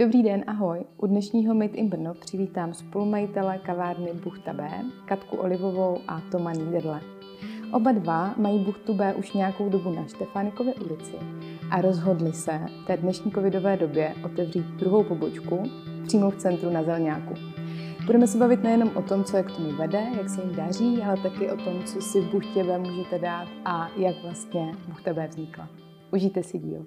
Dobrý den, ahoj. U dnešního Made in Brno přivítám spolumajitele kavárny Buchta B, Katku Olivovou a Toma Niederle. Oba dva mají Buchtu B už nějakou dobu na Štefánikově ulici a rozhodli se v té dnešní covidové době otevřít druhou pobočku přímo v centru na Zelňáku. Budeme se bavit nejenom o tom, co je k tomu vede, jak se jim daří, ale taky o tom, co si v Buchtě B můžete dát a jak vlastně Buchta B vznikla. Užijte si díl.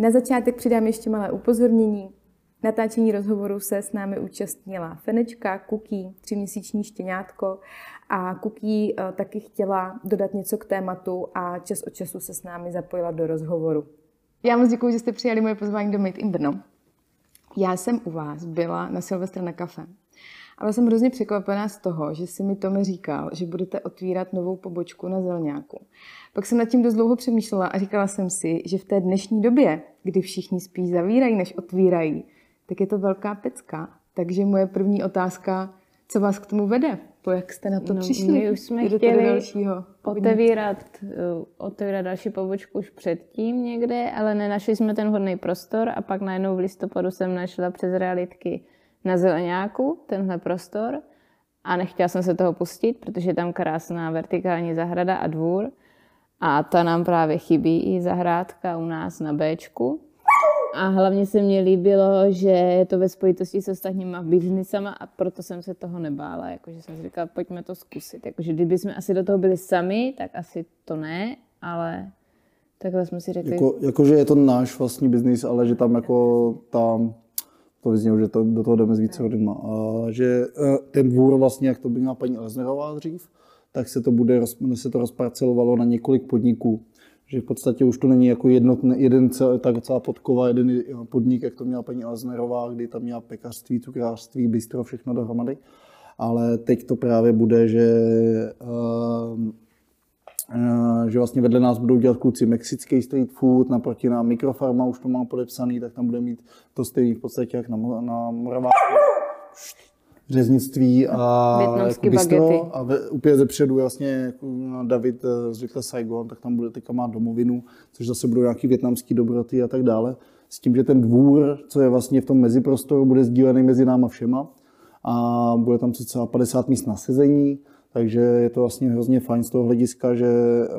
Na začátek přidám ještě malé upozornění. Natáčení rozhovoru se s námi účastnila Fenečka, Kuky, tříměsíční štěňátko a Kuky eh, taky chtěla dodat něco k tématu a čas od času se s námi zapojila do rozhovoru. Já moc děkuji, že jste přijali moje pozvání do Made in Brno. Já jsem u vás byla na Silvestra na kafe. Ale jsem hrozně překvapená z toho, že si mi Tome říkal, že budete otvírat novou pobočku na Zelňáku. Pak jsem nad tím dost dlouho přemýšlela a říkala jsem si, že v té dnešní době, kdy všichni spíš zavírají, než otvírají, tak je to velká pecka. Takže moje první otázka, co vás k tomu vede? Po jak jste na to no, přišli? My už jsme Jdete chtěli dalšího otevírat, uh, otevírat další pobočku už předtím někde, ale nenašli jsme ten vhodný prostor a pak najednou v listopadu jsem našla přes realitky na Zeleňáku tenhle prostor a nechtěla jsem se toho pustit, protože je tam krásná vertikální zahrada a dvůr a ta nám právě chybí i zahrádka u nás na Bčku. A hlavně se mně líbilo, že je to ve spojitosti s ostatníma biznisama a proto jsem se toho nebála. Jakože jsem si říkala, pojďme to zkusit. Jakože kdyby jsme asi do toho byli sami, tak asi to ne, ale takhle jsme si řekli. Jako, jakože je to náš vlastní biznis, ale že tam jako tam to vyznělo, že to, do toho jdeme s více lidma. A že eh, ten dvůr vlastně, jak to by měla paní Leznerová dřív, tak se to bude, se to rozparcelovalo na několik podniků. Že v podstatě už to není jako jednotný, jeden cel, tak celá podkova, jeden podnik, jak to měla paní Leznerová, kdy tam měla pekařství, cukrářství, bistro, všechno dohromady. Ale teď to právě bude, že uh, že vlastně vedle nás budou dělat kluci mexický street food, naproti nám mikrofarma už to má podepsaný, tak tam bude mít to stejný v podstatě jak na, na Moraváku řeznictví a jako bistro. A ve, úplně ze předu vlastně jako David eh, z Little Saigon, tak tam bude teďka má domovinu, což zase budou nějaký větnamský dobroty a tak dále. S tím, že ten dvůr, co je vlastně v tom meziprostoru, bude sdílený mezi náma všema a bude tam cca 50 míst na sezení takže je to vlastně hrozně fajn z toho hlediska, že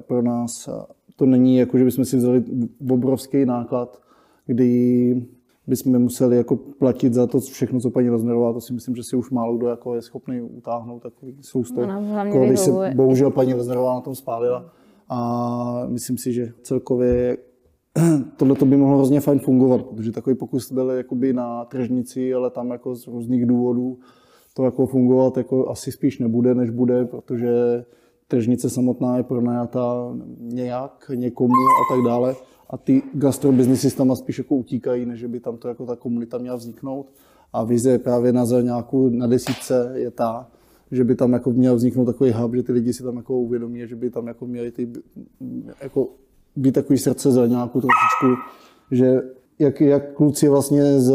pro nás to není jako, že bychom si vzali obrovský náklad, kdy bychom museli jako platit za to všechno, co paní Roznerová, to si myslím, že si už málo kdo jako je schopný utáhnout takový sousto. No, když se bohužel paní Roznerová na tom spálila. A myslím si, že celkově tohle by mohlo hrozně fajn fungovat, protože takový pokus byl jakoby na tržnici, ale tam jako z různých důvodů to jako fungovat jako asi spíš nebude, než bude, protože tržnice samotná je pronajatá nějak někomu a tak dále. A ty gastrobiznisy tam spíš jako utíkají, než by tam to jako ta komunita měla vzniknout. A vize právě na nějakou na desítce je ta, že by tam jako měl vzniknout takový hub, že ty lidi si tam jako uvědomí, že by tam jako měli ty, jako být takový srdce za nějakou trošičku, že jak, jak kluci vlastně z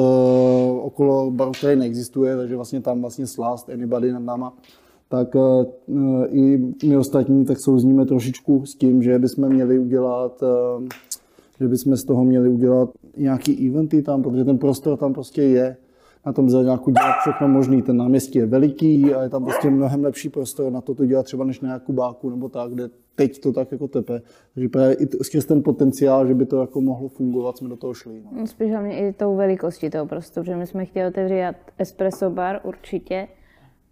okolo baru, který neexistuje, takže vlastně tam vlastně Slast, Anybody nad náma, tak uh, i my ostatní tak souzníme trošičku s tím, že bychom měli udělat, uh, že bychom z toho měli udělat nějaký eventy tam, protože ten prostor tam prostě je na tom zelenáku dělat všechno možný. Ten náměstí je veliký a je tam prostě mnohem lepší prostor na to to dělat třeba než na Jakubáku nebo tak, kde teď to tak jako tepe. Takže právě i skrz ten potenciál, že by to jako mohlo fungovat, jsme do toho šli. No. no spíš hlavně i tou velikostí toho prostoru, že my jsme chtěli otevřít espresso bar určitě,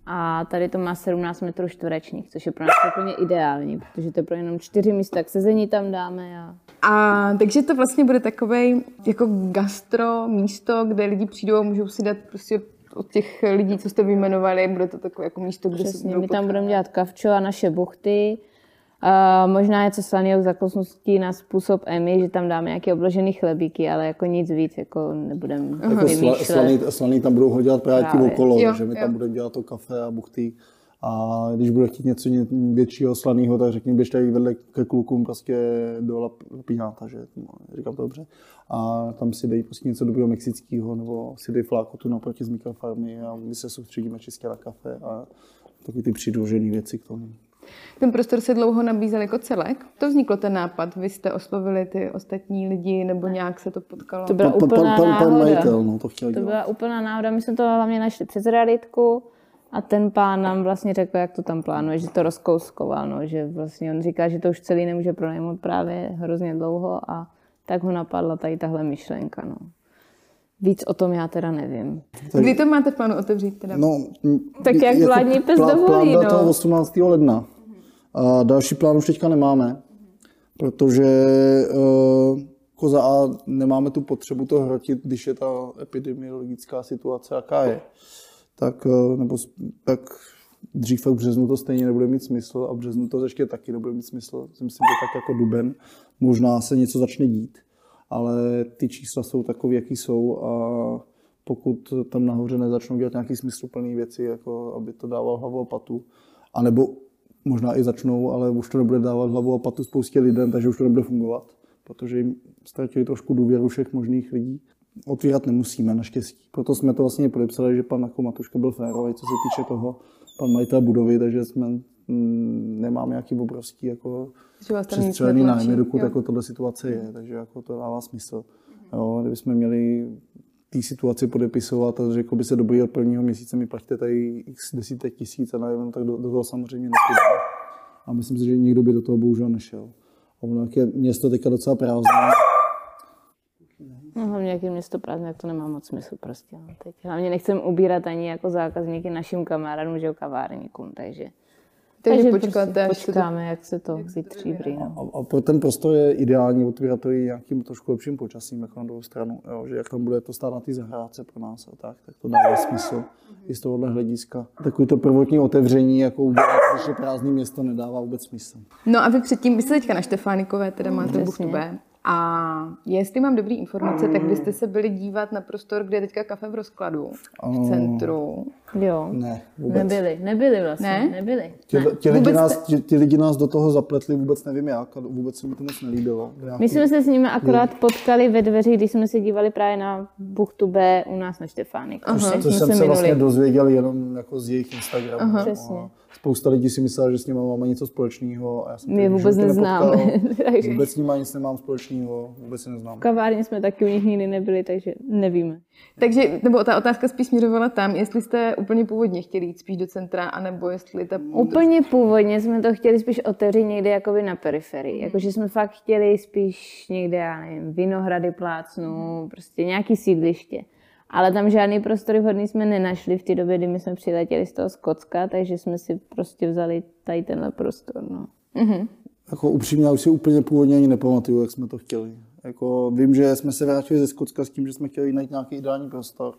a tady to má 17 metrů čtverečních, což je pro nás úplně ideální, protože to je pro jenom čtyři místa k sezení tam dáme. A... a takže to vlastně bude takové jako gastro místo, kde lidi přijdou a můžou si dát prostě od těch lidí, co jste vyjmenovali, bude to takové jako místo, kde Přesně, se my tam budeme dělat kavčo a naše buchty, Uh, možná něco slaného zakosnutí na způsob Emy, že tam dáme nějaké obložené chlebíky, ale jako nic víc, jako nebudeme jako vymýšlet. Slaný, slaný tam budou ho dělat právě, právě. okolo, jo, že my jo. tam budeme dělat to kafe a buchty. A když bude chtít něco většího slaného, tak řekni, běž tady vedle ke klukům prostě do Lapináta, že no, říkám to dobře. A tam si dají prostě něco dobrého mexického, nebo si dají tu naproti z mikrofarmy a my se soustředíme čistě na kafe a taky ty přidružené věci k tomu. Ten prostor se dlouho nabízel jako celek. To vzniklo ten nápad. Vy jste oslovili ty ostatní lidi, nebo nějak se to potkalo? To byla Pan- pan- úplná pan- pan náhoda. majitel, no, to chtěl To dělat. byla úplná náhoda. My jsme to hlavně našli přes realitku a ten pán nám vlastně řekl, jak to tam plánuje, že to rozkouskoval, no, že vlastně on říká, že to už celý nemůže pronajmout právě hrozně dlouho a tak ho napadla tady tahle myšlenka. No. Víc o tom já teda nevím. Kdy to máte v plánu otevřít teda? No, Tak jak vládní pes dovolí, plán byl no. toho 18. ledna. A další plán už teďka nemáme, protože uh, koza A nemáme tu potřebu to hrotit, když je ta epidemiologická situace, jaká je. Tak, uh, nebo, tak dřív v březnu to stejně nebude mít smysl a v březnu to ještě taky nebude mít smysl. Myslím, že tak jako duben. Možná se něco začne dít, ale ty čísla jsou takové, jaký jsou a pokud tam nahoře nezačnou dělat nějaké smysluplné věci, jako aby to dával hlavu a patu, anebo možná i začnou, ale už to nebude dávat hlavu a patu spoustě lidem, takže už to nebude fungovat, protože jim ztratili trošku důvěru všech možných lidí. Otvírat nemusíme, naštěstí. Proto jsme to vlastně podepsali, že pan jako Matuška byl férový, co se týče toho, pan majitel budovy, takže jsme mm, nemáme nějaký obrovský jako přestřelený nájmy, dokud Jo. jako tohle situace je, takže jako to dává smysl. Jo, kdybychom měli té situaci podepisovat a řekl by se dobrý od prvního měsíce mi platíte tady x desítek tisíc a nevím, tak do, do toho samozřejmě nepůjde. A myslím si, že nikdo by do toho bohužel nešel. A ono je město teďka docela prázdné, No, hlavně jak je město prázdné, jak to nemá moc smysl prostě. No. Teď hlavně nechcem ubírat ani jako zákazníky našim kamarádům, že jo, kavárníkům, takže... Takže počkáte, prostě až se to- počkáme, jak se to vytříbří. No. A, a pro ten prostor je ideální otvírat to i nějakým trošku lepším počasím, jako na druhou stranu. Jo, že jak tam bude to stát na té zahrádce pro nás a tak, tak to dává smysl i z tohohle hlediska. Takový to prvotní otevření, jako udělat, když je prázdné město, nedává vůbec smysl. No a vy předtím, vy jste teďka na Štefánikové, teda máte buchtu B. A jestli mám dobrý informace, tak byste se byli dívat na prostor, kde je teďka kafe v rozkladu, v centru. Jo, Ne, vůbec. nebyli, nebyli vlastně, Ne? nebyli. Ti, ti, lidi nás, ti, ti lidi nás do toho zapletli, vůbec nevím jak, a vůbec se mi to moc nelíbilo. Nějaký- My jsme se s nimi akorát potkali ve dveřích, když jsme se dívali právě na buchtu B u nás na Štefánik. Jsme jsem se se vlastně minuli. dozvěděl jenom jako z jejich Instagramu. no. Přesně. A Spousta lidí si myslela, že s nimi máme něco společného. A já jsem My je vůbec neznáme, takže- Vůbec s nimi nic nemám společného, vůbec je neznám. V kavárně jsme taky u nich nikdy nebyli, takže nevíme. Takže, nebo ta otázka spíš směřovala tam, jestli jste úplně původně chtěli jít spíš do centra, anebo jestli ta... Úplně původně jsme to chtěli spíš otevřít někde jakoby na periferii. Jakože jsme fakt chtěli spíš někde, já nevím, Vinohrady plácnu, prostě nějaký sídliště. Ale tam žádný prostory vhodný jsme nenašli v té době, kdy my jsme přiletěli z toho Skotska, takže jsme si prostě vzali tady tenhle prostor. No. Jako upřímně, já už si úplně původně ani nepamatuju, jak jsme to chtěli. Jako, vím, že jsme se vrátili ze Skotska s tím, že jsme chtěli najít nějaký ideální prostor.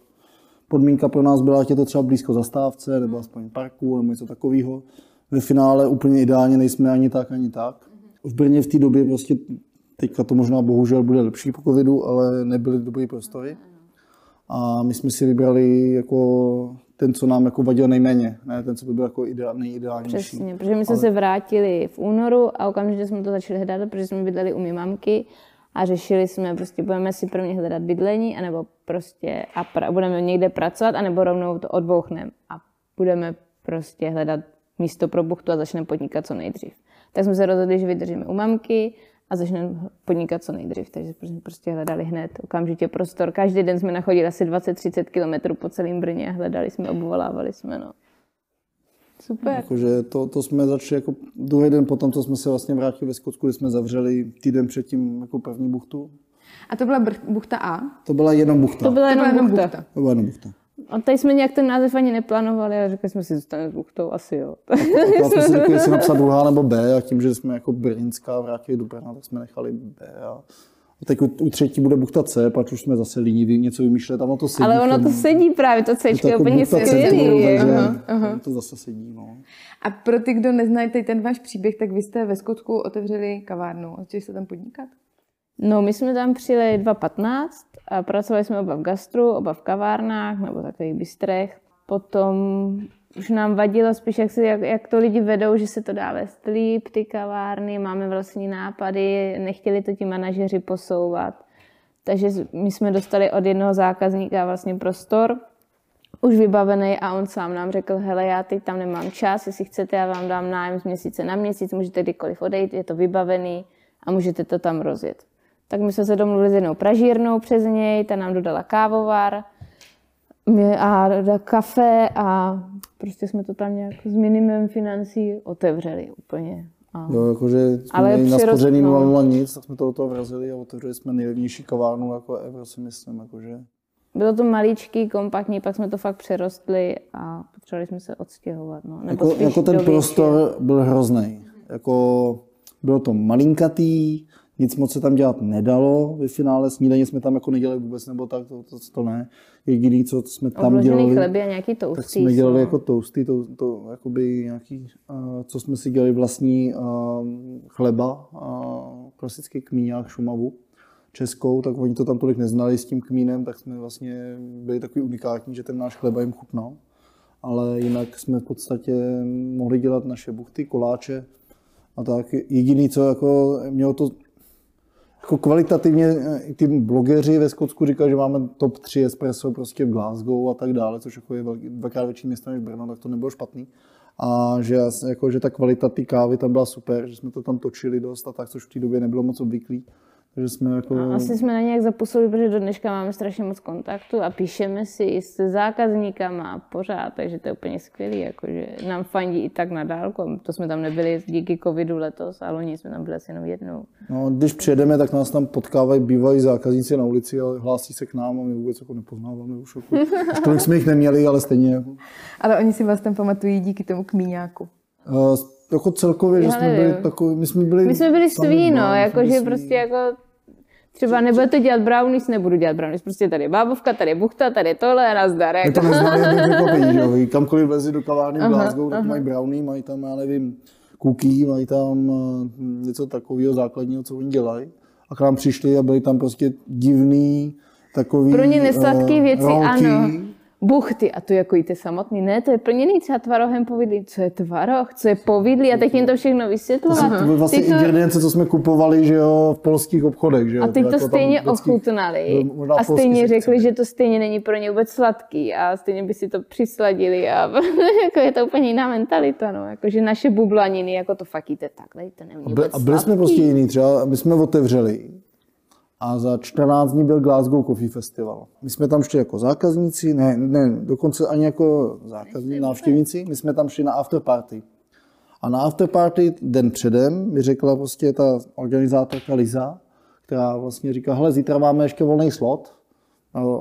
Podmínka pro nás byla, ať je to třeba blízko zastávce, nebo aspoň parku, nebo něco takového. Ve finále úplně ideálně nejsme ani tak, ani tak. V Brně v té době prostě, teďka to možná bohužel bude lepší po covidu, ale nebyly dobré prostory. A my jsme si vybrali jako ten, co nám jako vadil nejméně, ne ten, co by byl jako ideál, nejideálnější. Přesně, protože my jsme se vrátili v únoru a okamžitě jsme to začali hledat, protože jsme bydleli u mé mamky a řešili jsme, prostě budeme si prvně hledat bydlení, anebo prostě a pra, budeme někde pracovat, anebo rovnou to odbouchneme a budeme prostě hledat místo pro buchtu a začneme podnikat co nejdřív. Tak jsme se rozhodli, že vydržíme u mamky a začneme podnikat co nejdřív. Takže jsme prostě hledali hned okamžitě prostor. Každý den jsme nachodili asi 20-30 kilometrů po celém Brně a hledali jsme, obvolávali jsme. No. Super. Jakože to, to jsme začali jako druhý den potom, co jsme se vlastně vrátili ve Skotsku, kdy jsme zavřeli týden předtím jako první buchtu. A to byla br- buchta A? To byla jenom buchta. To byla To jenom, byla jenom buchta. buchta. to byla jenom buchta. A tady jsme nějak ten název ani neplánovali a řekli jsme si, zůstaneme s buchtou, asi jo. Akorát jsme si řekli, jestli napsat druhá nebo B a tím, že jsme jako Brněnská vrátili do Brna, tak jsme nechali B. A, a teď u, u třetí bude buchta C, pak už jsme zase líniví něco vymýšlet, tam to sedí. Ale ono to sedí právě, to Je C to je jako úplně skvělý. to zase sedí. No. A pro ty, kdo neznají tady ten váš příběh, tak vy jste ve Skotsku otevřeli kavárnu. A začali jste tam podnikat? No, my jsme tam přijeli 2.15 a pracovali jsme oba v gastru, oba v kavárnách nebo takových bistrech. Potom už nám vadilo spíš, jak, se, jak, jak to lidi vedou, že se to dá vést líp, ty kavárny, máme vlastní nápady, nechtěli to ti manažeři posouvat. Takže my jsme dostali od jednoho zákazníka vlastně prostor, už vybavený a on sám nám řekl, hele, já teď tam nemám čas, jestli chcete, já vám dám nájem z měsíce na měsíc, můžete kdykoliv odejít, je to vybavený a můžete to tam rozjet. Tak my jsme se domluvili s jednou pražírnou přes něj, ta nám dodala kávovar a kafe a prostě jsme to tam nějak s minimem financí otevřeli úplně. A... Jo, jakože jsme Ale měli naspořený no. nic, tak jsme to do toho vrazili a otevřeli jsme nejlevnější kavárnu jako ever, si myslím. Jakože. Bylo to maličký, kompaktní, pak jsme to fakt přerostli a potřebovali jsme se odstěhovat. No. Nebo jako, jako ten prostor byl hrozný. Jako, bylo to malinkatý, nic moc se tam dělat nedalo. Ve finále snídaně jsme tam jako nedělali vůbec, nebo tak, to, to, to ne. Jediný, co jsme tam Obložený dělali, chleby a nějaký toasty. Tak jsme dělali no. jako toasty, to, to jakoby nějaký, uh, co jsme si dělali vlastní uh, chleba, uh, klasický kmíňák Šumavu českou, tak oni to tam tolik neznali s tím kmínem, tak jsme vlastně byli takový unikátní, že ten náš chleba jim chutnal. Ale jinak jsme v podstatě mohli dělat naše buchty, koláče a tak. Jediný, co jako mělo to jako kvalitativně i ty blogeři ve Skotsku říkají, že máme top 3 espresso prostě v Glasgow a tak dále, což jako je dvakrát větší město než Brno, tak to nebylo špatný. A že, jako, že ta kvalita té kávy tam byla super, že jsme to tam točili dost a tak, což v té době nebylo moc obvyklý. Takže jsme jako... A asi jsme na nějak zapůsobili, protože do dneška máme strašně moc kontaktu a píšeme si s zákazníkama pořád, takže to je úplně skvělé, jakože nám fandí i tak na dálku. To jsme tam nebyli díky covidu letos, ale oni jsme tam byli asi jenom jednou. No, když přijedeme, tak nás tam potkávají, bývají zákazníci na ulici a hlásí se k nám a my vůbec jako nepoznáváme už. Jako, už tolik jsme jich neměli, ale stejně. Jako. Ale oni si vás tam pamatují díky tomu kmíňáku. Uh, jako celkově, že jsme byli takový, my jsme byli... My jsme byli sví, no, jakože prostě jako Třeba nebudete dělat brownies, nebudu dělat brownies. Prostě tady je bábovka, tady je buchta, tady je tohle, nazdar. Jako. to neznali, jak Kamkoliv vlezi do kavárny v Glasgow, tak mají brownie, mají tam, já nevím, cookie, mají tam uh, něco takového základního, co oni dělají. A k nám přišli a byli tam prostě divný, takový Pro ně nesladké uh, věci, ano buchty a to jako jíte samotný. Ne, to je plněný třeba tvarohem povidlí. Co je tvaroh, co je povidlí a teď jim to všechno vysvětlovat. To byly vlastně to... ingredience, co jsme kupovali že jo, v polských obchodech. Že jo? A teď to jako stejně vždycky, ochutnali a stejně řekli, že to stejně není pro ně vůbec sladký a stejně by si to přisladili a jako je to úplně jiná mentalita. No. Jako, že naše bublaniny, jako to fakt jíte takhle, to není vůbec A byli jsme prostě jiný, třeba my jsme otevřeli a za 14 dní byl Glasgow Coffee Festival. My jsme tam šli jako zákazníci, ne, ne dokonce ani jako zákazníci, návštěvníci, my jsme tam šli na afterparty. A na afterparty den předem mi řekla prostě ta organizátorka Liza, která vlastně říká, hele, zítra máme ještě volný slot,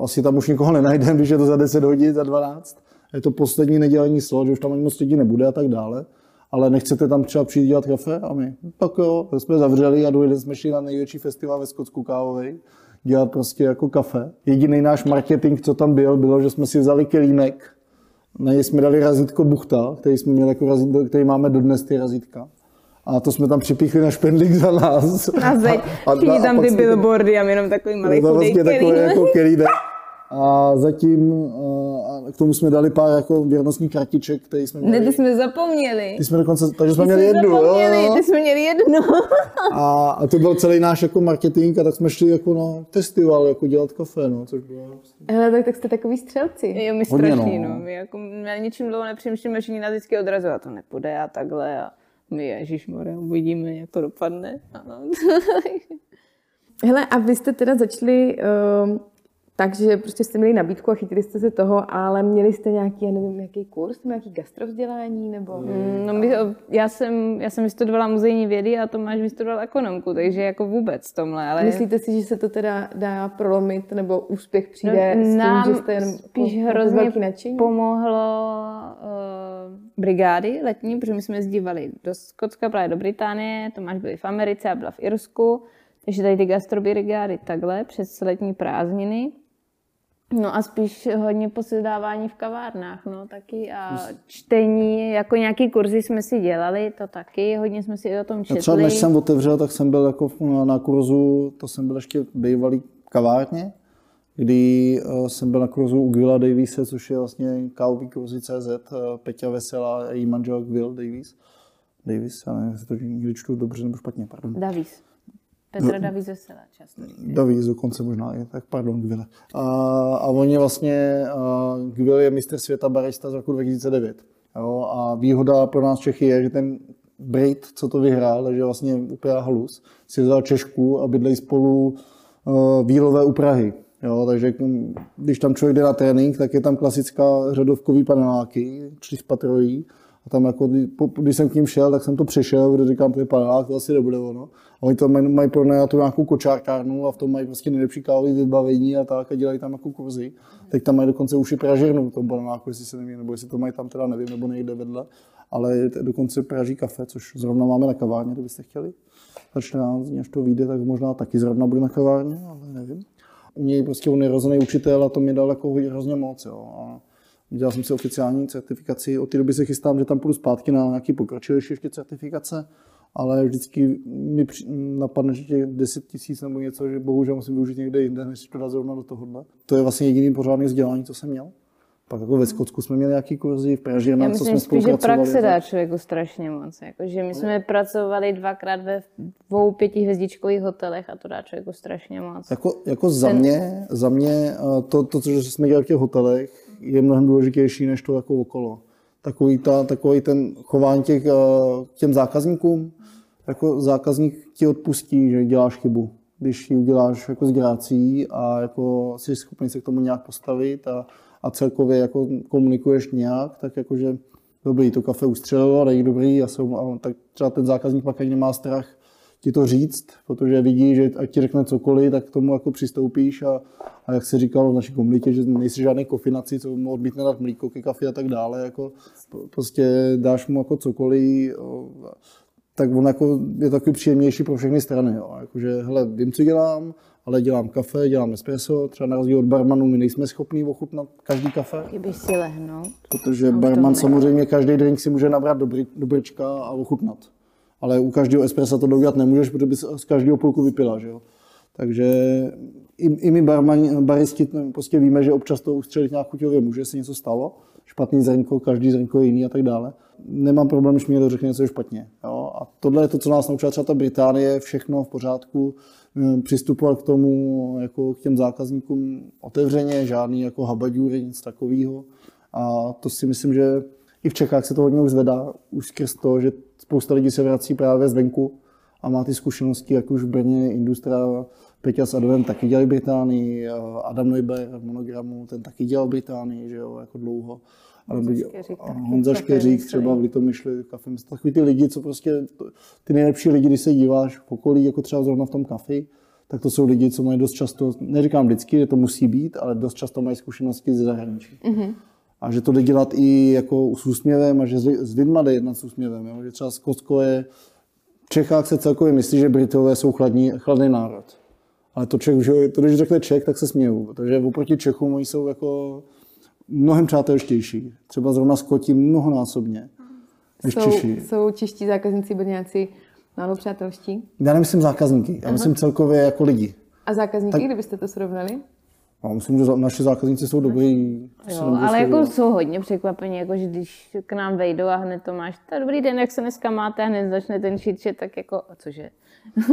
asi tam už nikoho nenajdeme, když je to za 10 hodin, za 12. Je to poslední nedělení slot, že už tam ani moc lidí nebude a tak dále ale nechcete tam třeba přijít dělat kafe? A my, tak jo, jsme zavřeli a druhý jsme šli na největší festival ve Skotsku kávový, dělat prostě jako kafe. Jediný náš marketing, co tam byl, bylo, že jsme si vzali kelímek, na něj jsme dali razítko buchta, který jsme měli jako razítko, který máme dodnes ty razítka. A to jsme tam připíchli na špendlík za nás. A zeď, a, a, a, tam ty billboardy a jenom takový malý no, vlastně takový jako. A zatím a k tomu jsme dali pár jako věrnostních kartiček, které jsme měli. Ne, ty jsme zapomněli. Ty jsme dokonce, takže jsme ty měli jednu. Zapomněli, jo, Ty jsme měli jednu. a, a, to byl celý náš jako marketing a tak jsme šli jako na festival, jako dělat kafe, no, což bylo. Hele, tak, tak jste takový střelci. Jo, my strašní, no. no. My jako na ničím dlouho nepřemýšlíme, že nás vždycky odrazuje a to nepůjde a takhle a my ježišmore, uvidíme, jak to dopadne. Ano. Hele, a vy jste teda začali uh, takže prostě jste měli nabídku a chytili jste se toho, ale měli jste nějaký, já nevím, jaký kurz, nějaký gastrovzdělání nebo... Mm, no my, já, jsem, já jsem vystudovala muzejní vědy a Tomáš vystudoval ekonomku, takže jako vůbec tomhle. Ale... Myslíte si, že se to teda dá prolomit nebo úspěch přijde no, s tím, nám že jste jen spíš po, hrozně pomohlo uh, brigády letní, protože my jsme jezdívali do Skotska, právě do Británie, Tomáš byl v Americe a byla v Irsku, takže tady ty gastrobrigády takhle přes letní prázdniny. No a spíš hodně posedávání v kavárnách, no taky a čtení, jako nějaký kurzy jsme si dělali, to taky, hodně jsme si o tom četli. Já třeba než jsem otevřel, tak jsem byl jako na kurzu, to jsem byl ještě bývalý kavárně, kdy eh, jsem byl na kurzu u Gwilla Davise, což je vlastně kávový kurzy CZ, eh, Peťa Vesela a její manžel Will Davis. Davis, já nevím, jestli to někdy čtu dobře nebo špatně, pardon. Davis. Petra Davíz Vesela často. Davíz dokonce možná je, tak pardon, Gwille. A, a oni vlastně, a Gwille je mistr světa barista z roku 2009. Jo, a výhoda pro nás Čechy je, že ten Brit, co to vyhrál, takže vlastně úplně halus, si vzal Češku a bydlejí spolu uh, výlové u Prahy. Jo, takže když tam člověk jde na trénink, tak je tam klasická řadovkový paneláky, čtyřpatrový. A tam jako, když jsem k ním šel, tak jsem to přešel, kde říkám, to je panelák, to asi nebude ono. A oni tam mají, mají tu nějakou kočárkárnu a v tom mají prostě nejlepší kávové vybavení a tak a dělají tam jako kurzy. Teď tam mají dokonce už i pražírnu v tom paneláku, jestli se nevím, nebo jestli to mají tam teda nevím, nebo nejde vedle. Ale dokonce praží kafe, což zrovna máme na kavárně, kdybyste chtěli. Za 14 dní, až to vyjde, tak možná taky zrovna bude na kavárně, ale nevím u něj prostě on je učitel a to mě dal jako hrozně moc. Jo. A dělal jsem si oficiální certifikaci, od té doby se chystám, že tam půjdu zpátky na nějaký pokročilejší ještě certifikace, ale vždycky mi napadne, že těch 10 tisíc nebo něco, že bohužel musím využít někde jinde, než to dá zrovna do tohohle. To je vlastně jediný pořádný vzdělání, co jsem měl. Pak jako ve Skotsku jsme měli nějaký kurzy, v Praži, na co jsme spíš, že praxe dá člověku strašně moc. Jako, že my jsme pracovali dvakrát ve dvou pětihvězdičkových hotelech a to dá člověku strašně moc. Jako, jako za, Ten... mě, za mě to, to, co jsme dělali v těch hotelech, je mnohem důležitější než to jako okolo. Takový, ta, takový ten chování těch, těm zákazníkům, jako zákazník ti odpustí, že děláš chybu. Když ji uděláš jako s grácí a jako jsi schopný se k tomu nějak postavit a a celkově jako komunikuješ nějak, tak jakože dobrý, to kafe ustřelilo, ale dobrý, a, jsou, a tak třeba ten zákazník pak ani nemá strach ti to říct, protože vidí, že ať ti řekne cokoliv, tak k tomu jako přistoupíš a, a jak se říkalo v naší komunitě, že nejsi žádný kofinaci, co mu odmítne dát mlíko ke kafe a tak dále, jako prostě dáš mu jako cokoliv, tak on jako je takový příjemnější pro všechny strany. Jo. Jakože, hele, vím, co dělám, ale dělám kafe, dělám espresso, třeba na rozdíl od barmanů my nejsme schopní ochutnat každý kafe. Kdyby si lehnout. Protože no, barman samozřejmě každý drink si může nabrat do, do brčka a ochutnat. Ale u každého espressa to dodělat nemůžeš, protože bys z každého půlku vypila, že jo. Takže i, i my barman, baristi prostě víme, že občas to ustřelit nějak chuťově může, se něco stalo, špatný zrnko, každý zrnko je jiný a tak dále. Nemám problém, když mi někdo řekne něco je špatně. Jo? A tohle je to, co nás naučila třeba ta Británie, všechno v pořádku, Eh, přistupovat k tomu, jako k těm zákazníkům otevřeně, žádný jako habaďůry, nic takového. A to si myslím, že i v Čechách se to hodně už zvedá, už skrz to, že spousta lidí se vrací právě zvenku a má ty zkušenosti, jak už v Brně Industria, Peťa s Adamem taky dělali Británii, Adam Neuber v monogramu, ten taky dělal Británii, že jo, jako dlouho. Honza Škeřík třeba v Litomyšli, kafe. Takový ty lidi, co prostě, ty nejlepší lidi, když se díváš v okolí, jako třeba zrovna v tom kafi, tak to jsou lidi, co mají dost často, neříkám vždycky, že to musí být, ale dost často mají zkušenosti ze zahraničí. Mm-hmm. A že to jde dělat i jako s úsměvem a že s lidma jde jednat s úsměvem. Jo? Že třeba Skotsko je, v Čechách se celkově myslí, že Britové jsou chladní, chladný národ. Ale to, Čech, že, to, když řekne Čech, tak se smějou, protože oproti Čechům oni jsou jako mnohem přátelštější. Třeba zrovna Skoti mnohonásobně než jsou, Češi. Jsou čeští zákazníci brňáci málo přátelští? Já nemyslím zákazníky, já Aha. myslím celkově jako lidi. A zákazníky, tak, kdybyste to srovnali? Já myslím, že naše zákazníci jsou dobrý. Jo, ale jako jsou hodně překvapení, jako že když k nám vejdou a hned to máš, tak dobrý den, jak se dneska máte, a hned začne ten šit, tak jako, cože?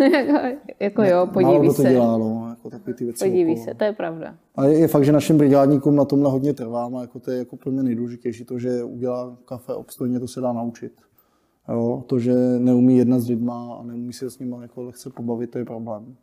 jako, jo, podívej se. to dělá, no, jako takový ty věci. Podívej se, to je pravda. A je, je, fakt, že našim brigádníkům na tomhle hodně trváme, jako to je jako pro mě nejdůležitější, to, že udělá kafe obstojně, to se dá naučit. Jo, to, že neumí jednat s lidma a neumí se s nimi jako lehce pobavit, to je problém.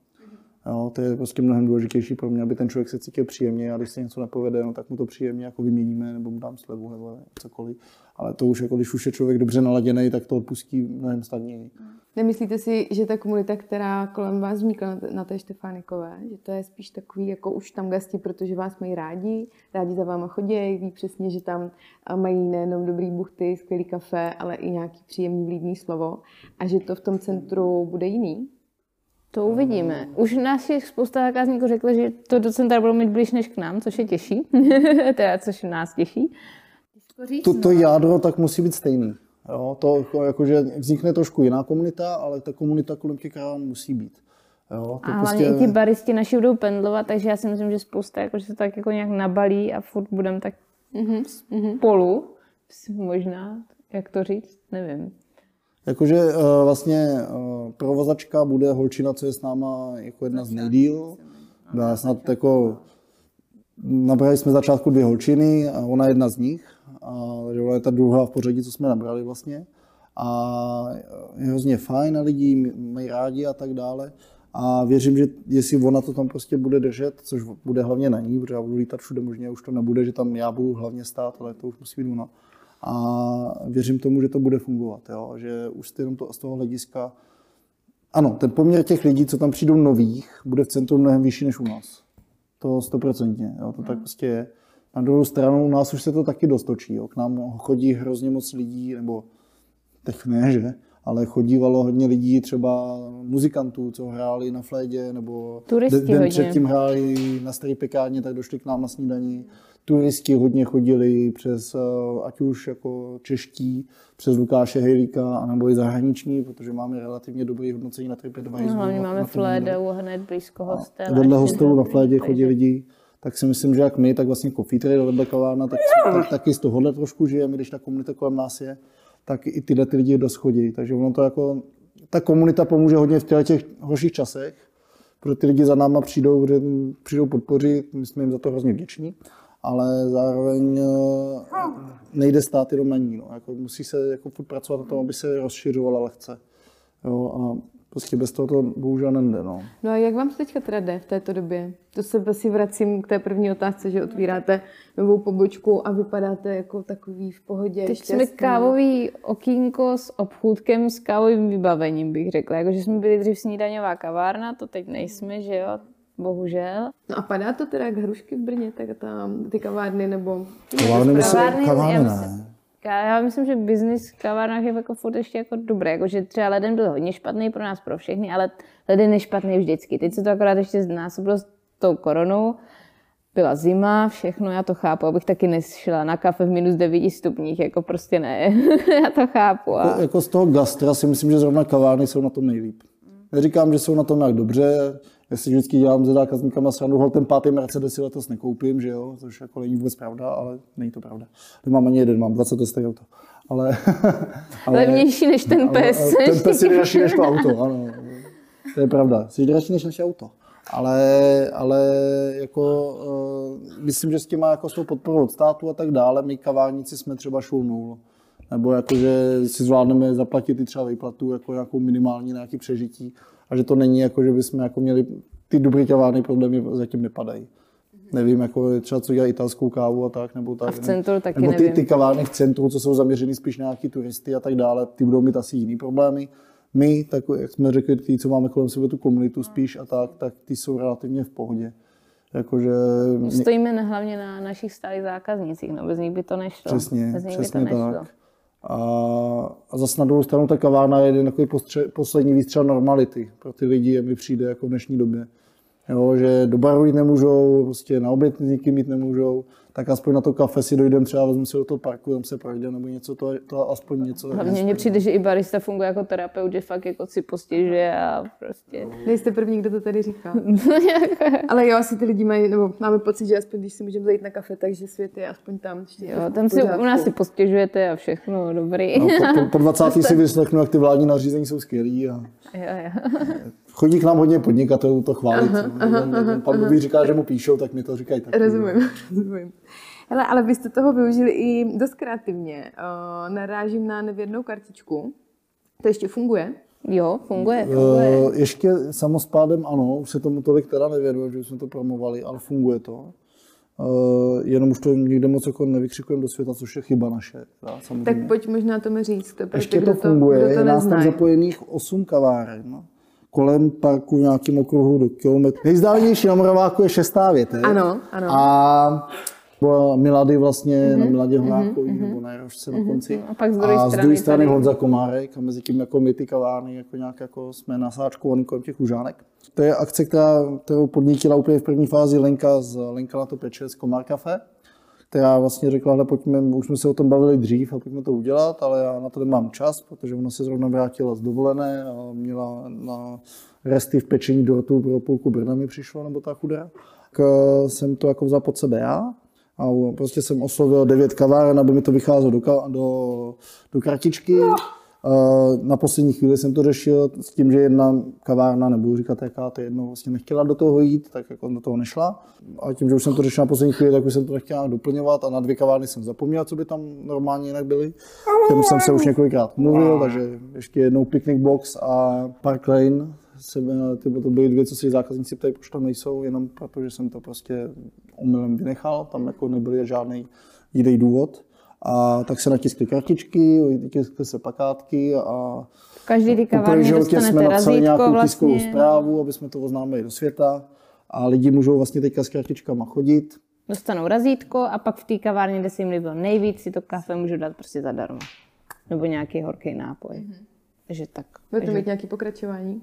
Jo, to je prostě mnohem důležitější pro mě, aby ten člověk se cítil příjemně a když se něco nepovede, no, tak mu to příjemně jako vyměníme nebo mu dám slevu nebo cokoliv. Ale to už jako když už je člověk dobře naladěný, tak to odpustí mnohem snadněji. Nemyslíte si, že ta komunita, která kolem vás vznikla na té Štefánikové, že to je spíš takový jako už tam gasti, protože vás mají rádi, rádi za váma chodí, ví přesně, že tam mají nejenom dobrý buchty, skvělý kafe, ale i nějaký příjemný vlídný slovo a že to v tom centru bude jiný? To uvidíme. Už nás je spousta zákazníků řekl, že to do centra budou mít blíž než k nám, což je těžší, teda což nás těší. To, to jádro tak musí být stejný. Jo, to jako, jakože vznikne trošku jiná komunita, ale ta komunita kolem těch krávan musí být. Jo, to a hlavně prostě... i ti baristi naši budou pendlovat, takže já si myslím, že spousta jako, že se tak jako nějak nabalí a furt budeme tak mm-hmm. spolu, možná, jak to říct, nevím. Jakože uh, vlastně uh, provozačka bude holčina, co je s náma jako jedna z nejdíl. Byla snad jako, nabrali jsme začátku dvě holčiny a ona je jedna z nich. A, že ona je ta druhá v pořadí, co jsme nabrali vlastně. A je hrozně fajn a lidi mají rádi a tak dále. A věřím, že jestli ona to tam prostě bude držet, což bude hlavně na ní, protože já budu lítat všude možně, už to nebude, že tam já budu hlavně stát, ale to už musí být ona. A věřím tomu, že to bude fungovat, jo? že už jenom to, z toho hlediska, ano, ten poměr těch lidí, co tam přijdou nových, bude v centru mnohem vyšší než u nás. To stoprocentně, to tak hmm. prostě je. Na druhou stranu u nás už se to taky dostočí. Jo? K nám chodí hrozně moc lidí, nebo teď ne, že? Ale chodívalo hodně lidí, třeba muzikantů, co hráli na flédě, nebo Turisti den hodně. předtím hráli na starý pekárně, tak došli k nám na snídaní. Turisti hodně chodili přes, eh, ať už jako čeští, přes Lukáše Hejlíka, anebo i zahraniční, protože máme relativně dobrý hodnocení na TripAdvisor. No, hlavně máme Flédu hned blízko hostelu. Vedle hostelu na Flédě chodí lidi tak si myslím, že jak my, tak vlastně Coffee Trade, kavárna, tak, tak, taky z tohohle trošku žijeme, když ta komunita kolem nás je tak i tyhle ty lidi doschodí. Takže ono to jako, ta komunita pomůže hodně v těch horších časech, protože ty lidi za náma přijdou, přijdou podpořit, my jsme jim za to hrozně vděční, ale zároveň eh, nejde stát jenom na ní. No. Jako musí se jako furt pracovat na tom, aby se rozšiřovala lehce. Jo, a prostě bez toho to bohužel nejde. No. no a jak vám se teďka teda jde v této době? To se asi vracím k té první otázce, že otvíráte novou pobočku a vypadáte jako takový v pohodě. Teď jsme kávový okýnko s obchůdkem s kávovým vybavením, bych řekla. Jako, že jsme byli dřív snídaňová kavárna, to teď nejsme, že jo? Bohužel. No a padá to teda jak hrušky v Brně, tak tam ty kavárny nebo... Kavárny, kavárny, kavárny ne. Já myslím, že biznis v kavárnách je jako furt ještě jako dobré, jako že třeba leden byl hodně špatný pro nás, pro všechny, ale leden je špatný vždycky. Teď se to akorát ještě znásobilo s tou koronou, byla zima, všechno, já to chápu, abych taky nešla na kafe v minus 9 stupních, jako prostě ne, já to chápu. A... Jako, jako z toho gastra si myslím, že zrovna kavárny jsou na tom nejlíp. Neříkám, že jsou na tom jak dobře, já si vždycky dělám se zákazníkama srandu, hol ten pátý Mercedes si letos nekoupím, že jo, což jako není vůbec pravda, ale není to pravda. Nemám ani jeden, mám 20 testek auto. Ale, ale, Levnější než ten pes. Ale, ten pes je dražší než to auto, ano. To je pravda, jsi dražší než naše auto. Ale, ale jako, uh, myslím, že s tím má jako svou podporu od státu a tak dále. My kavárníci jsme třeba nul. Nebo jako, že si zvládneme zaplatit i třeba výplatu jako nějakou minimální nějaký přežití a že to není jako, že bychom jako měli ty dobrý kavárny problémy zatím nepadají. Nevím, jako třeba co dělají italskou kávu a tak, nebo tak. A v centru taky Nebo ty, nevím. ty kavárny v centru, co jsou zaměřený spíš na nějaký turisty a tak dále, ty budou mít asi jiný problémy. My, tak jak jsme řekli, ty, co máme kolem sebe tu komunitu spíš a tak, tak ty jsou relativně v pohodě. Jakože... Stojíme hlavně na našich stálých zákaznicích, no bez nich by to nešlo. Přesně, bez nich přesně by to nešlo. tak. A, zase na druhou stranu ta kavárna je jeden takový postře, poslední výstřel normality pro ty lidi, mi přijde jako v dnešní době. Jo, že do baru jít nemůžou, prostě na oběd nikým jít nemůžou, tak aspoň na to kafe si dojdeme třeba, vezmu si do toho parku, tam se projde, nebo něco, to, to aspoň něco. Hlavně mně přijde, že i barista funguje jako terapeut, že fakt jako si postěžuje a prostě... Nejste první, kdo to tady říká. Ale jo, asi ty lidi mají, nebo máme pocit, že aspoň když si můžeme zajít na kafe, takže svět je aspoň tam. Jo, tam si u nás si postěžujete a všechno, dobrý. No, po, po, po 20. si vyslechnu, jak ty vládní nařízení jsou skvělý. A... Jo, jo. Chodí k nám hodně podnikatelů to chválit. Aha, aha, aha, pan Bobí říká, že mu píšou, tak mi to říkají taky. Rozumím, rozumím. Hele, ale vy jste toho využili i dost kreativně. Uh, narážím na nevěrnou kartičku. To ještě funguje? Jo, funguje, funguje. Uh, ještě samospádem ano, už se tomu tolik teda nevěnuju, že jsme to promovali, ale funguje to. Uh, jenom už to někde moc jako nevykřikujeme do světa, což je chyba naše. Teda, tak pojď možná to mi říct. To ještě to funguje, to, to je nás tam zapojených 8 kaváren. No kolem parku v nějakým okruhu do kilometru. Nejzdálenější na Moraváku je šestá větev. Ano, ano. A byla Milady vlastně mm-hmm. na Miladě Horákový, mm-hmm. nebo na Jarošce mm-hmm. na konci. A pak z druhé strany, z druhé strany Honza Komárek a mezi tím jako my ty kavárny jako nějak jako jsme nasáčkovaný kolem těch užánek. To je akce, která, kterou podnítila úplně v první fázi Lenka z Lenka na to peče z Komár Cafe která vlastně řekla, že pojďme, už jsme se o tom bavili dřív a pojďme to udělat, ale já na to nemám čas, protože ona se zrovna vrátila z dovolené a měla na resty v pečení dortu pro půlku Brna mi přišlo, nebo ta chudá. Tak eh, jsem to jako vzal pod sebe já a prostě jsem oslovil devět kaváren, aby mi to vycházelo do, do, do kartičky. Na poslední chvíli jsem to řešil s tím, že jedna kavárna, nebudu říkat jaká, to je jedno, vlastně nechtěla do toho jít, tak jako do toho nešla. A tím, že už jsem to řešil na poslední chvíli, tak už jsem to nechtěl doplňovat a na dvě kavárny jsem zapomněl, co by tam normálně jinak byly. Těm jsem se už několikrát mluvil, takže ještě jednou Picnic Box a Park Lane, se, ty, to byly dvě, co si zákazníci ptají, proč tam nejsou, jenom protože jsem to prostě omylem vynechal, tam jako nebyl žádný jiný důvod. A tak se natiskly kartičky, natiskly se plakátky a každý ty kavárně dostanete jsme napsali nějakou vlastně. tiskovou zprávu, aby jsme to oznámili do světa a lidi můžou vlastně teďka s kartičkama chodit. Dostanou razítko a pak v té kavárně, kde si jim líbilo nejvíc, si to kafe můžu dát prostě zadarmo. Nebo nějaký horký nápoj. Mm-hmm. Takže tak. Budete mít nějaké pokračování?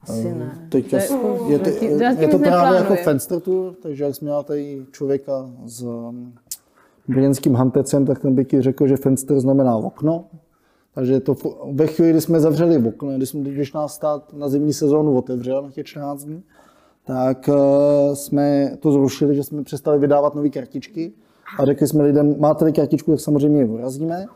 Asi ne. Teď to je, je, je, je, je to právě jako Fenster Tour, takže jak jsme měla tady člověka z brněnským hantecem, tak ten by ti řekl, že fenster znamená okno. Takže to ve chvíli, kdy jsme zavřeli okno, když, jsme, když nás stát na zimní sezónu otevřel na těch 14 dní, tak uh, jsme to zrušili, že jsme přestali vydávat nové kartičky a řekli jsme lidem, máte kartičku, tak samozřejmě ji urazíme,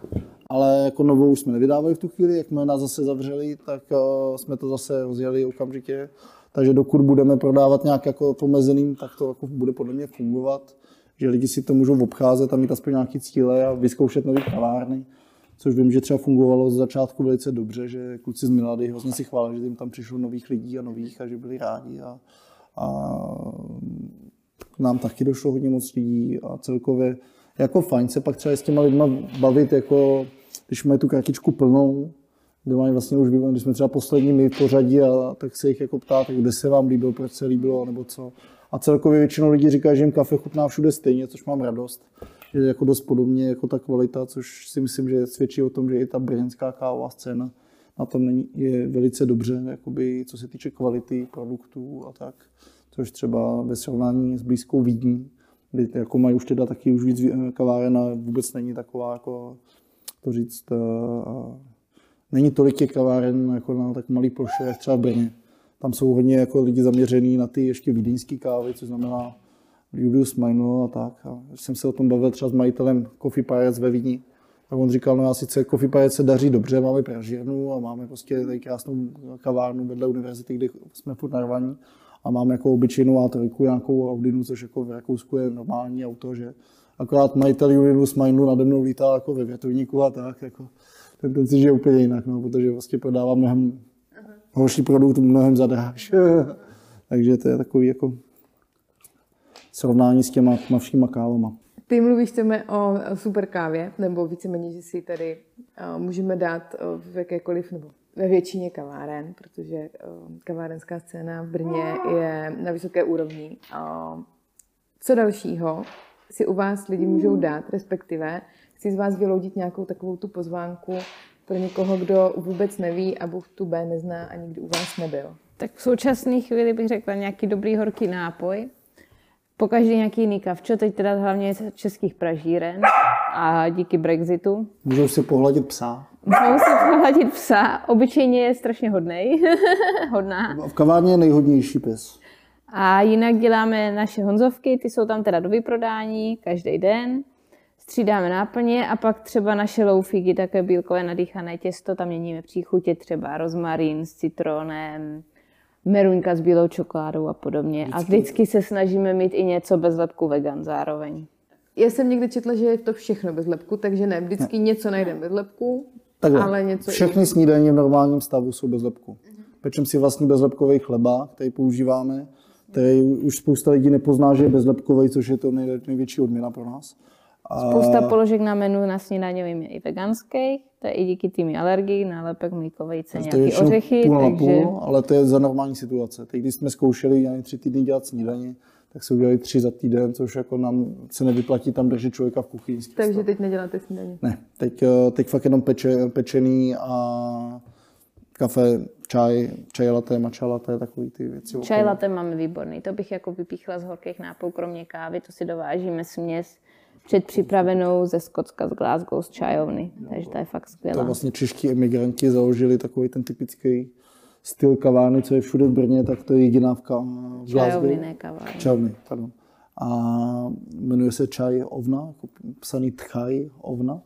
ale jako novou jsme nevydávali v tu chvíli, jak jsme nás zase zavřeli, tak uh, jsme to zase rozjeli okamžitě. Takže dokud budeme prodávat nějak jako pomezeným, tak to jako bude podle mě fungovat že lidi si to můžou obcházet a mít aspoň nějaké cíle a vyzkoušet nové kavárny. Což vím, že třeba fungovalo z začátku velice dobře, že kluci z Milady hrozně si chválili, že jim tam přišlo nových lidí a nových a že byli rádi. A, a nám taky došlo hodně moc lidí a celkově jako fajn se pak třeba s těma lidma bavit, jako když mají tu kartičku plnou, kde mají vlastně už, když jsme třeba poslední my pořadí a tak se jich jako ptá, tak kde se vám líbilo, proč se líbilo, nebo co. A celkově většinou lidí říká, že jim kafe chutná všude stejně, což mám radost. Že jako dost podobně jako ta kvalita, což si myslím, že svědčí o tom, že i ta brněnská kávová scéna na tom není, je velice dobře, jakoby, co se týče kvality produktů a tak. Což třeba ve srovnání s blízkou Vídní, kdy jako mají už teda taky už víc kaváren a vůbec není taková, jako to říct, uh, není tolik těch kaváren jako na tak malý ploše, jak třeba v Brně. Tam jsou hodně jako lidi zaměřený na ty ještě vídeňské kávy, což znamená Julius Meinl a tak. A jsem se o tom bavil třeba s majitelem Coffee Pirates ve Vídni. Tak on říkal, no já sice Coffee Pirates se daří dobře, máme pražírnu a máme prostě tady krásnou kavárnu vedle univerzity, kde jsme furt narvaní a máme jako obyčejnou A3, nějakou Audinu, což jako v Rakousku je normální auto, že akorát majitel Julius Meinl nade mnou lítá jako ve větrníku a tak, jako ten, ten si žije úplně jinak, no, protože vlastně prodává mnohem horší produkt mnohem zadráž. Takže to je takový jako srovnání s těma tmavšíma kávama. Ty mluvíš chceme o super kávě, nebo víceméně, že si tady uh, můžeme dát uh, v jakékoliv, nebo ve většině kaváren, protože uh, kavárenská scéna v Brně je na vysoké úrovni. Co dalšího si u vás lidi můžou dát, respektive chci z vás vyloudit nějakou takovou tu pozvánku pro někoho, kdo vůbec neví a Bůh tu B nezná a nikdy u vás nebyl? Tak v současné chvíli bych řekla nějaký dobrý horký nápoj. Po každý nějaký jiný kavčo, teď teda hlavně z českých pražíren a díky Brexitu. Můžou si pohladit psa. Můžou si pohladit psa. Obyčejně je strašně hodnej. Hodná. V kavárně je nejhodnější pes. A jinak děláme naše honzovky, ty jsou tam teda do vyprodání každý den střídáme náplně a pak třeba naše loufigy, také bílkové nadýchané těsto, tam měníme příchutě, třeba rozmarín s citronem, meruňka s bílou čokoládou a podobně. Vždycky. A vždycky se snažíme mít i něco bez lepku vegan zároveň. Já jsem někdy četla, že je to všechno bez lepku, takže ne, vždycky ne. něco najdeme bez lepku, Takhle. ale něco Všechny i... snídaně v normálním stavu jsou bez lepku. Uh-huh. Pečem si vlastně bezlepkový chleba, který používáme, který už spousta lidí nepozná, že je bezlepkový, což je to největší odměna pro nás. Spousta položek na menu na snídaňovým je i veganských, to je i díky tými alergii, nálepek, mlíkové vejce, nějaký ořechy. Půl takže... půl, ale to je za normální situace. Teď, když jsme zkoušeli ani tři týdny dělat snídaně, tak se udělali tři za týden, což jako nám se nevyplatí tam držet člověka v kuchyni. Takže teď neděláte snídaně? Ne, teď, eh, teď fakt jenom peče, pečený a kafe, čaj, čaj latte, matcha latte, takový ty věci. Čaj latte máme výborný, to bych jako vypíchla z horkých nápojů, kromě kávy, to si dovážíme směs předpřipravenou ze Skotska, z Glasgow, z čajovny. Takže to je fakt skvělá. To vlastně čeští emigranti založili takový ten typický styl kavárny, co je všude v Brně, tak to je jediná v, v Čajovny, ne kavárny. Čajovny, pardon. A jmenuje se čaj ovna, jako psaný tchaj ovna.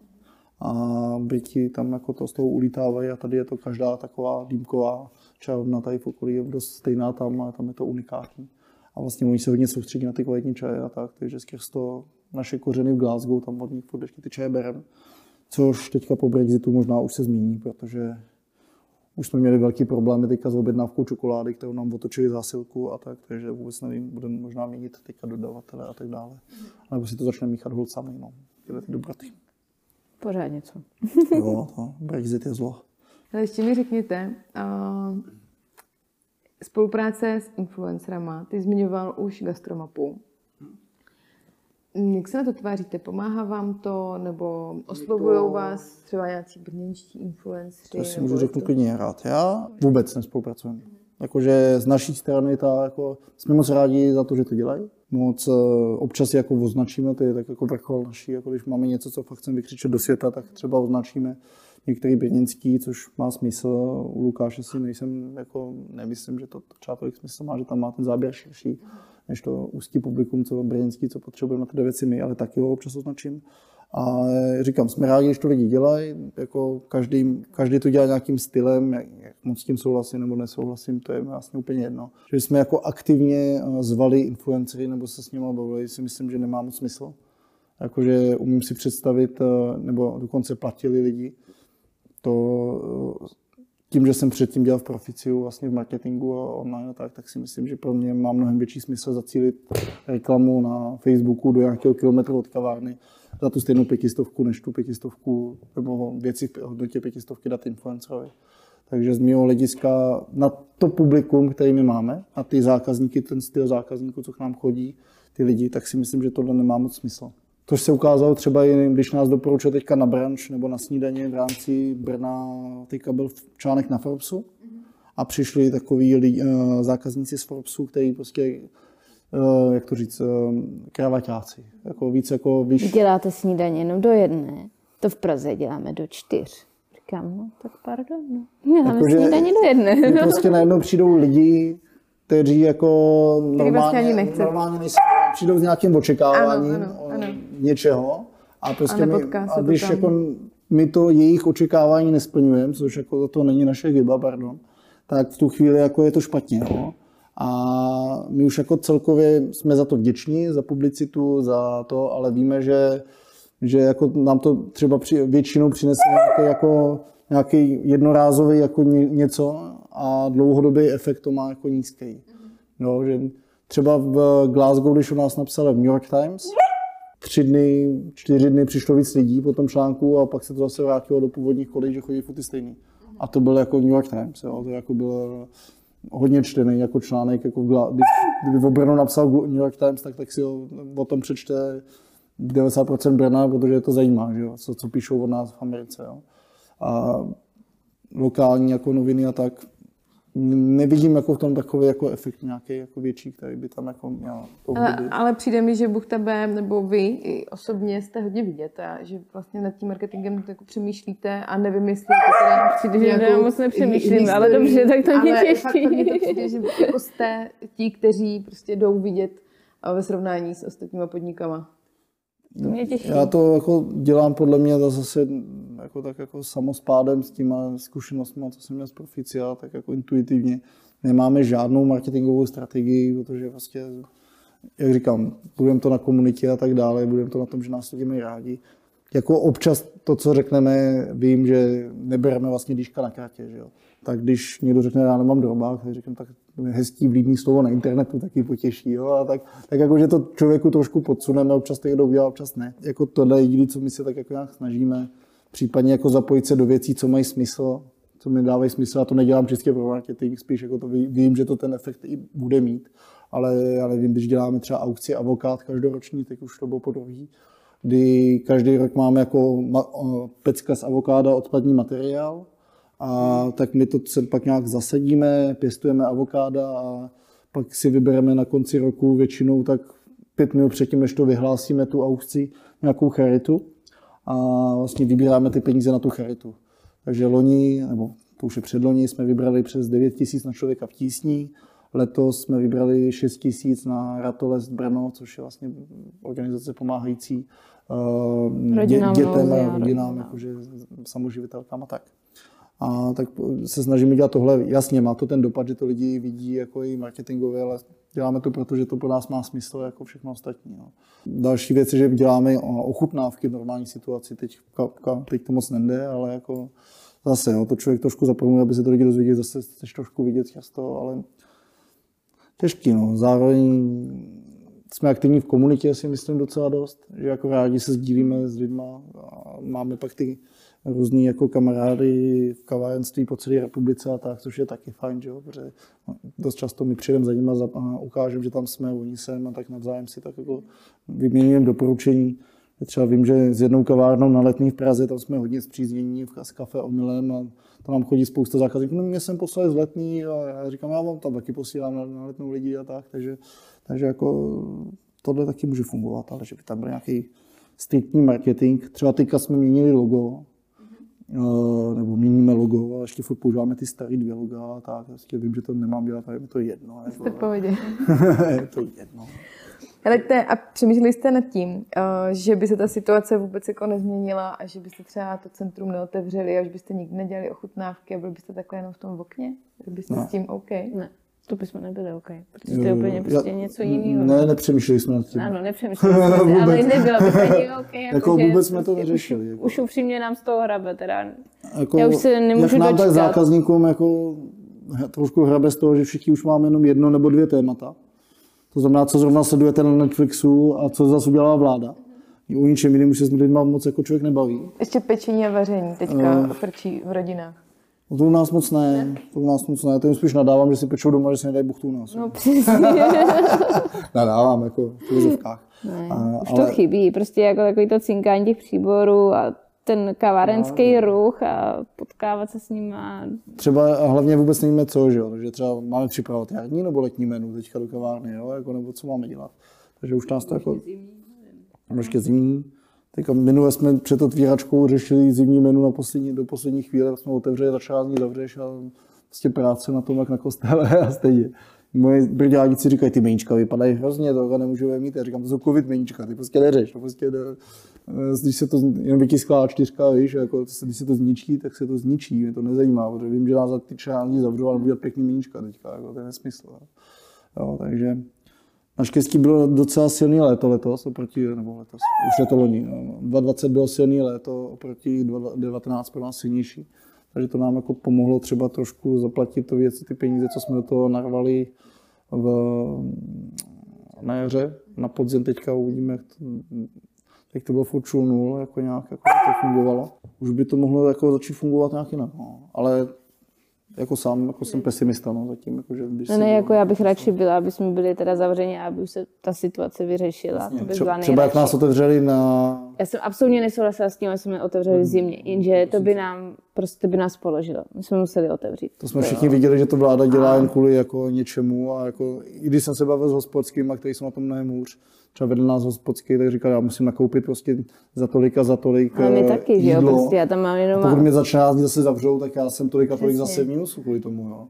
a Briti tam jako to z toho ulítávají a tady je to každá taková dýmková čarovna tady v okolí je dost stejná tam a tam je to unikátní. A vlastně oni se hodně soustředí na ty kvalitní čaje a tak, takže skrz to naše kořeny v Glasgow, tam od nich ty čaje bereme. Což teďka po Brexitu možná už se zmíní, protože už jsme měli velký problémy teďka s objednávkou čokolády, kterou nám otočili zásilku a tak, takže vůbec nevím, budeme možná měnit teďka dodavatele a tak dále. Nebo si to začneme míchat hold sami, no, tyhle ty dobroty. Pořád něco. jo, to Brexit je zlo. Ale ještě mi řekněte, uh, spolupráce s influencerama, ty zmiňoval už gastromapu. Jak se na to tváříte? Pomáhá vám to, nebo oslovují vás třeba nějací brněnští influenceri? To si můžu řeknu klidně rád. Já vůbec nespolupracujeme. Jakože z naší strany ta, jako, jsme moc rádi za to, že to dělají. Moc eh, občas jako označíme, to je tak jako vrchol naší, jako když máme něco, co fakt chceme vykřičet do světa, tak třeba označíme některý brněnský, což má smysl. U Lukáše si nejsem, jako, nemyslím, že to třeba tolik smysl má, že tam má ten záběr širší než to ústí publikum, co brněnský, co potřebujeme na ty věci my, ale taky ho občas označím. A říkám, jsme rádi, když to lidi dělají, jako každý, každý to dělá nějakým stylem, jak, jak moc s tím souhlasím nebo nesouhlasím, to je vlastně úplně jedno. Že jsme jako aktivně eh, zvali influencery nebo se s nimi bavili, si myslím, že nemá moc smysl. Jakože umím si představit, eh, nebo dokonce platili lidi, to eh, tím, že jsem předtím dělal v Proficiu vlastně v marketingu a online a tak, tak si myslím, že pro mě má mnohem větší smysl zacílit reklamu na Facebooku do nějakého kilometru od kavárny za tu stejnou pětistovku, než tu pětistovku, nebo věci v hodnotě pětistovky dát influencerovi. Takže z mého hlediska na to publikum, který my máme, a ty zákazníky, ten styl zákazníků, co k nám chodí, ty lidi, tak si myslím, že tohle nemá moc smysl. To se ukázalo třeba i, když nás doporučil teďka na brunch nebo na snídaně v rámci Brna, teďka byl článek na Forbesu a přišli takový lidi, uh, zákazníci z Forbesu, kteří prostě, uh, jak to říct, uh, kravaťáci. Jako víc jako vyš... Děláte snídaně jenom do jedné, to v Praze děláme do čtyř. Říkám, no tak pardon, no. Děláme jako, snídaně do jedné. Prostě najednou přijdou lidi, kteří jako normálně, vlastně normálně nejsou, přijdou s nějakým očekáváním ano, ano. Něčeho a prostě a my, a když jako my to jejich očekávání nesplňujeme, což jako to není naše chyba, pardon, tak v tu chvíli jako je to špatně. Jo? A my už jako celkově jsme za to vděční, za publicitu, za to, ale víme, že, že jako nám to třeba při, většinou přinese nějaký, jako, nějaký jednorázový jako něco a dlouhodobý efekt to má jako nízký. No, že třeba v Glasgow, když u nás napsali v New York Times, tři dny, čtyři dny přišlo víc lidí po tom článku a pak se to zase vrátilo do původních kolejí, že chodí furt ty stejný. A to byl jako New York Times, jo. to jako bylo hodně čtený jako článek, jako Gla- kdyby v Brno napsal New York Times, tak, tak si ho o tom přečte 90% Brna, protože je to zajímá, že jo, co, co píšou od nás v Americe. Jo. A lokální jako noviny a tak nevidím jako v tom takový jako efekt nějaký jako větší, který by tam jako měl ale, ale přijde mi, že Bůh tebe nebo vy i osobně jste hodně vidět a že vlastně nad tím marketingem jako přemýšlíte a nevymyslíte teda přijde, že nějakou, moc nepřemýšlím, ale dobře, tak to mě těší. To přijde, že jako jste ti, kteří prostě jdou vidět ve srovnání s ostatníma podnikama. To mě těší. Já to jako dělám podle mě zase jako tak jako samospádem s těma zkušenostmi, co jsem měl z Proficia, tak jako intuitivně. Nemáme žádnou marketingovou strategii, protože vlastně, jak říkám, budeme to na komunitě a tak dále, budeme to na tom, že nás lidi mají rádi. Jako občas to, co řekneme, vím, že nebereme vlastně díška na kartě, že jo. Tak když někdo řekne, já nemám drobák, tak řeknu, tak hezký vlídný slovo na internetu taky potěší. Jo? A tak, tak jako, že to člověku trošku podsuneme, občas to někdo udělá, občas ne. Jako tohle je jediné, co my se tak jako nějak snažíme případně jako zapojit se do věcí, co mají smysl, co mi dávají smysl. A to nedělám čistě pro marketing, spíš jako to vím, že to ten efekt i bude mít. Ale, ale vím, když děláme třeba aukci avokát každoroční, tak už to bylo po druhý, kdy každý rok máme jako pecka z avokáda odpadní materiál, a tak my to pak nějak zasadíme, pěstujeme avokáda a pak si vybereme na konci roku většinou tak pět minut předtím, než to vyhlásíme tu aukci, nějakou charitu a vlastně vybíráme ty peníze na tu charitu. Takže loni, nebo to už je předloni, jsme vybrali přes 9 tisíc na člověka v tísní Letos jsme vybrali 6 tisíc na Ratolest Brno, což je vlastně organizace pomáhající uh, Rodinám dětem a rodinám. jakože samoživitelkám a tak. A tak se snažíme dělat tohle. Jasně, má to ten dopad, že to lidi vidí jako i marketingově, ale děláme to, protože to pro nás má smysl jako všechno ostatní. No. Další věc je, že děláme ochutnávky v normální situaci. Teď, teď to moc nejde, ale jako zase, no, to člověk trošku zapomněl, aby se to lidi dozvěděli, zase chceš trošku vidět často, ale těžký. No. Zároveň jsme aktivní v komunitě, si myslím docela dost, že jako rádi se sdílíme s lidma. A máme pak ty různý jako kamarády v kavárenství po celé republice a tak, což je taky fajn, že jo, protože dost často my přijdeme za nimi a ukážeme, že tam jsme, oni sem a tak navzájem si tak jako vyměňujeme doporučení. Třeba vím, že s jednou kavárnou na letní v Praze, tam jsme hodně zpříznění s kafe omylem a tam nám chodí spousta zákazníků. No, mě jsem poslal z letní a já říkám, já vám tam taky posílám na, na letnou lidi a tak, takže, takže jako tohle taky může fungovat, ale že by tam byl nějaký striktní marketing. Třeba teďka jsme měnili logo, nebo měníme logo a ještě furt používáme ty staré dvě loga a tak. Vlastně vím, že to nemám dělat, ale je to jedno. Jste v pohodě. je to jedno. Helejte, a přemýšleli jste nad tím, uh, že by se ta situace vůbec jako nezměnila a že byste třeba to centrum neotevřeli a že byste nikdy nedělali ochutnávky a byli byste takhle jenom v tom okně? Byli byste Ne. s tím OK? Ne, to bychom nebyli OK, protože to je úplně prostě něco jiného. Ne, nepřemýšleli jsme nad tím. Ano, nepřemýšleli jsme si, ale Vůbec. nebylo by to ani OK. Jako, Jako že vůbec jsme to prostě neřešili, Už, jako. už upřímně nám z toho hrabe, teda. Jako, Já už se nemůžu jak nám tak dočkat. zákazníkům jako trošku hrabe z toho, že všichni už máme jenom jedno nebo dvě témata. To znamená, co zrovna sledujete na Netflixu a co zase udělala vláda. U ničem jiným už se s lidmi moc jako člověk nebaví. Ještě pečení a vaření teďka frčí v rodinách. No to u nás moc ne, to u nás moc ne, to jim spíš nadávám, že si pečou doma, že se nedají buchtu u nás. No přesně. Nadávám, jako v úzovkách. Ne, A- už to chybí, prostě jako takový to cinkání těch příborů a ten kavárenský No. ruch a potkávat se s ním a Třeba hlavně vůbec nevíme co, že jo, takže třeba máme připravovat jarní nebo letní menu teďka do kavárny, jo, jako, nebo co máme dělat. Takže už nás to jako... Nebo ještě zimní. Teďka minule jsme před otvíračkou řešili zimní menu na poslední, do poslední chvíle, jsme otevřeli, začala ní zavřeš a prostě práce na tom, jak na kostele a stejně. Moje brďádici říkají, ty meníčka vypadají hrozně, tohle nemůžu je mít. Já říkám, to jsou covid meníčka, ty prostě neřeš. Prostě ne, když se to jen vytisklá čtyřka, víš, jako, když se to zničí, tak se to zničí, mě to nezajímá, protože vím, že nás za ty čární zavřou, ale budu pěkný meníčka teďka, jako, to je nesmysl. Jo, takže Naštěstí bylo docela silný léto letos, oproti, nebo letos, už je to loni. no. 2020 bylo silný léto, oproti 2019 pro nás silnější. Takže to nám jako pomohlo třeba trošku zaplatit to věci, ty peníze, co jsme do toho narvali v, na jaře. Na podzim teďka uvidíme, jak to, teď to bylo nul, jako nějak jako to fungovalo. Už by to mohlo jako začít fungovat nějak jinak. No. Ale jako sám jako jsem pesimista no, zatím. Jako, že když ne, se ne, bylo- jako já bych radši byla, aby jsme byli teda zavřeni a aby už se ta situace vyřešila. To by byla Třeba, třeba jak nás otevřeli na... Já jsem absolutně nesouhlasila s tím, aby jsme otevřeli v zimě, jenže to by nám, prostě by nás položilo. My jsme museli otevřít. To jsme všichni viděli, že to vláda dělá jen kvůli jako něčemu a jako, i když jsem se bavil s hospodským, a který jsou na tom mnohem hůř, třeba vedl nás hospodský, tak říkal, já musím nakoupit prostě za tolik a za tolik Ale my eh, taky, že jo, jídlo. prostě já tam mám jenom... Pokud mě za 14 dní zase zavřou, tak já jsem tolik a tolik Přesně. zase v mínusu kvůli tomu. Jo.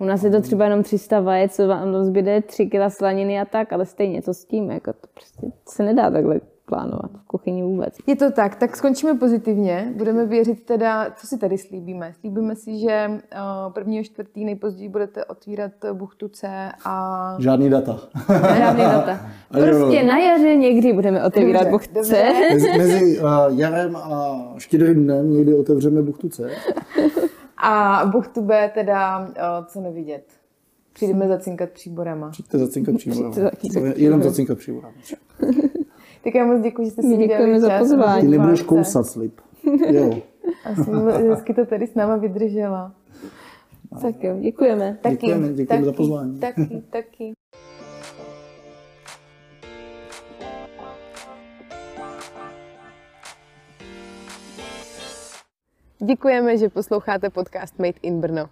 U nás je to třeba jenom 300 vajec, co vám tam zbyde, 3 kg slaniny a tak, ale stejně to s tím, jako to prostě se nedá takhle plánovat v kuchyni vůbec. Je to tak, tak skončíme pozitivně. Budeme věřit teda, co si tady slíbíme. Slíbíme si, že uh, prvního čtvrtý nejpozději budete otvírat buchtu C a... Žádný data. Žádný data. Prostě na jaře někdy budeme otevírat Dobře, buchce. dobře. mezi mezi uh, jarem a štědrým dnem někdy otevřeme buchtu C. A buchtu B teda, uh, co nevidět. Přijdeme zacinkat příborama. Přijďte zacinkat zacinkat Jenom zacinkat příborem. Tak já moc děkuji, že jste si udělali za pozvání. Ty nebudeš kousat slib. Jo. A jsem hezky to tady s náma vydržela. Tak jo, děkujeme. Taky, Děkujeme, děkujeme taky, za pozvání. Taky, taky. Děkujeme, že posloucháte podcast Made in Brno.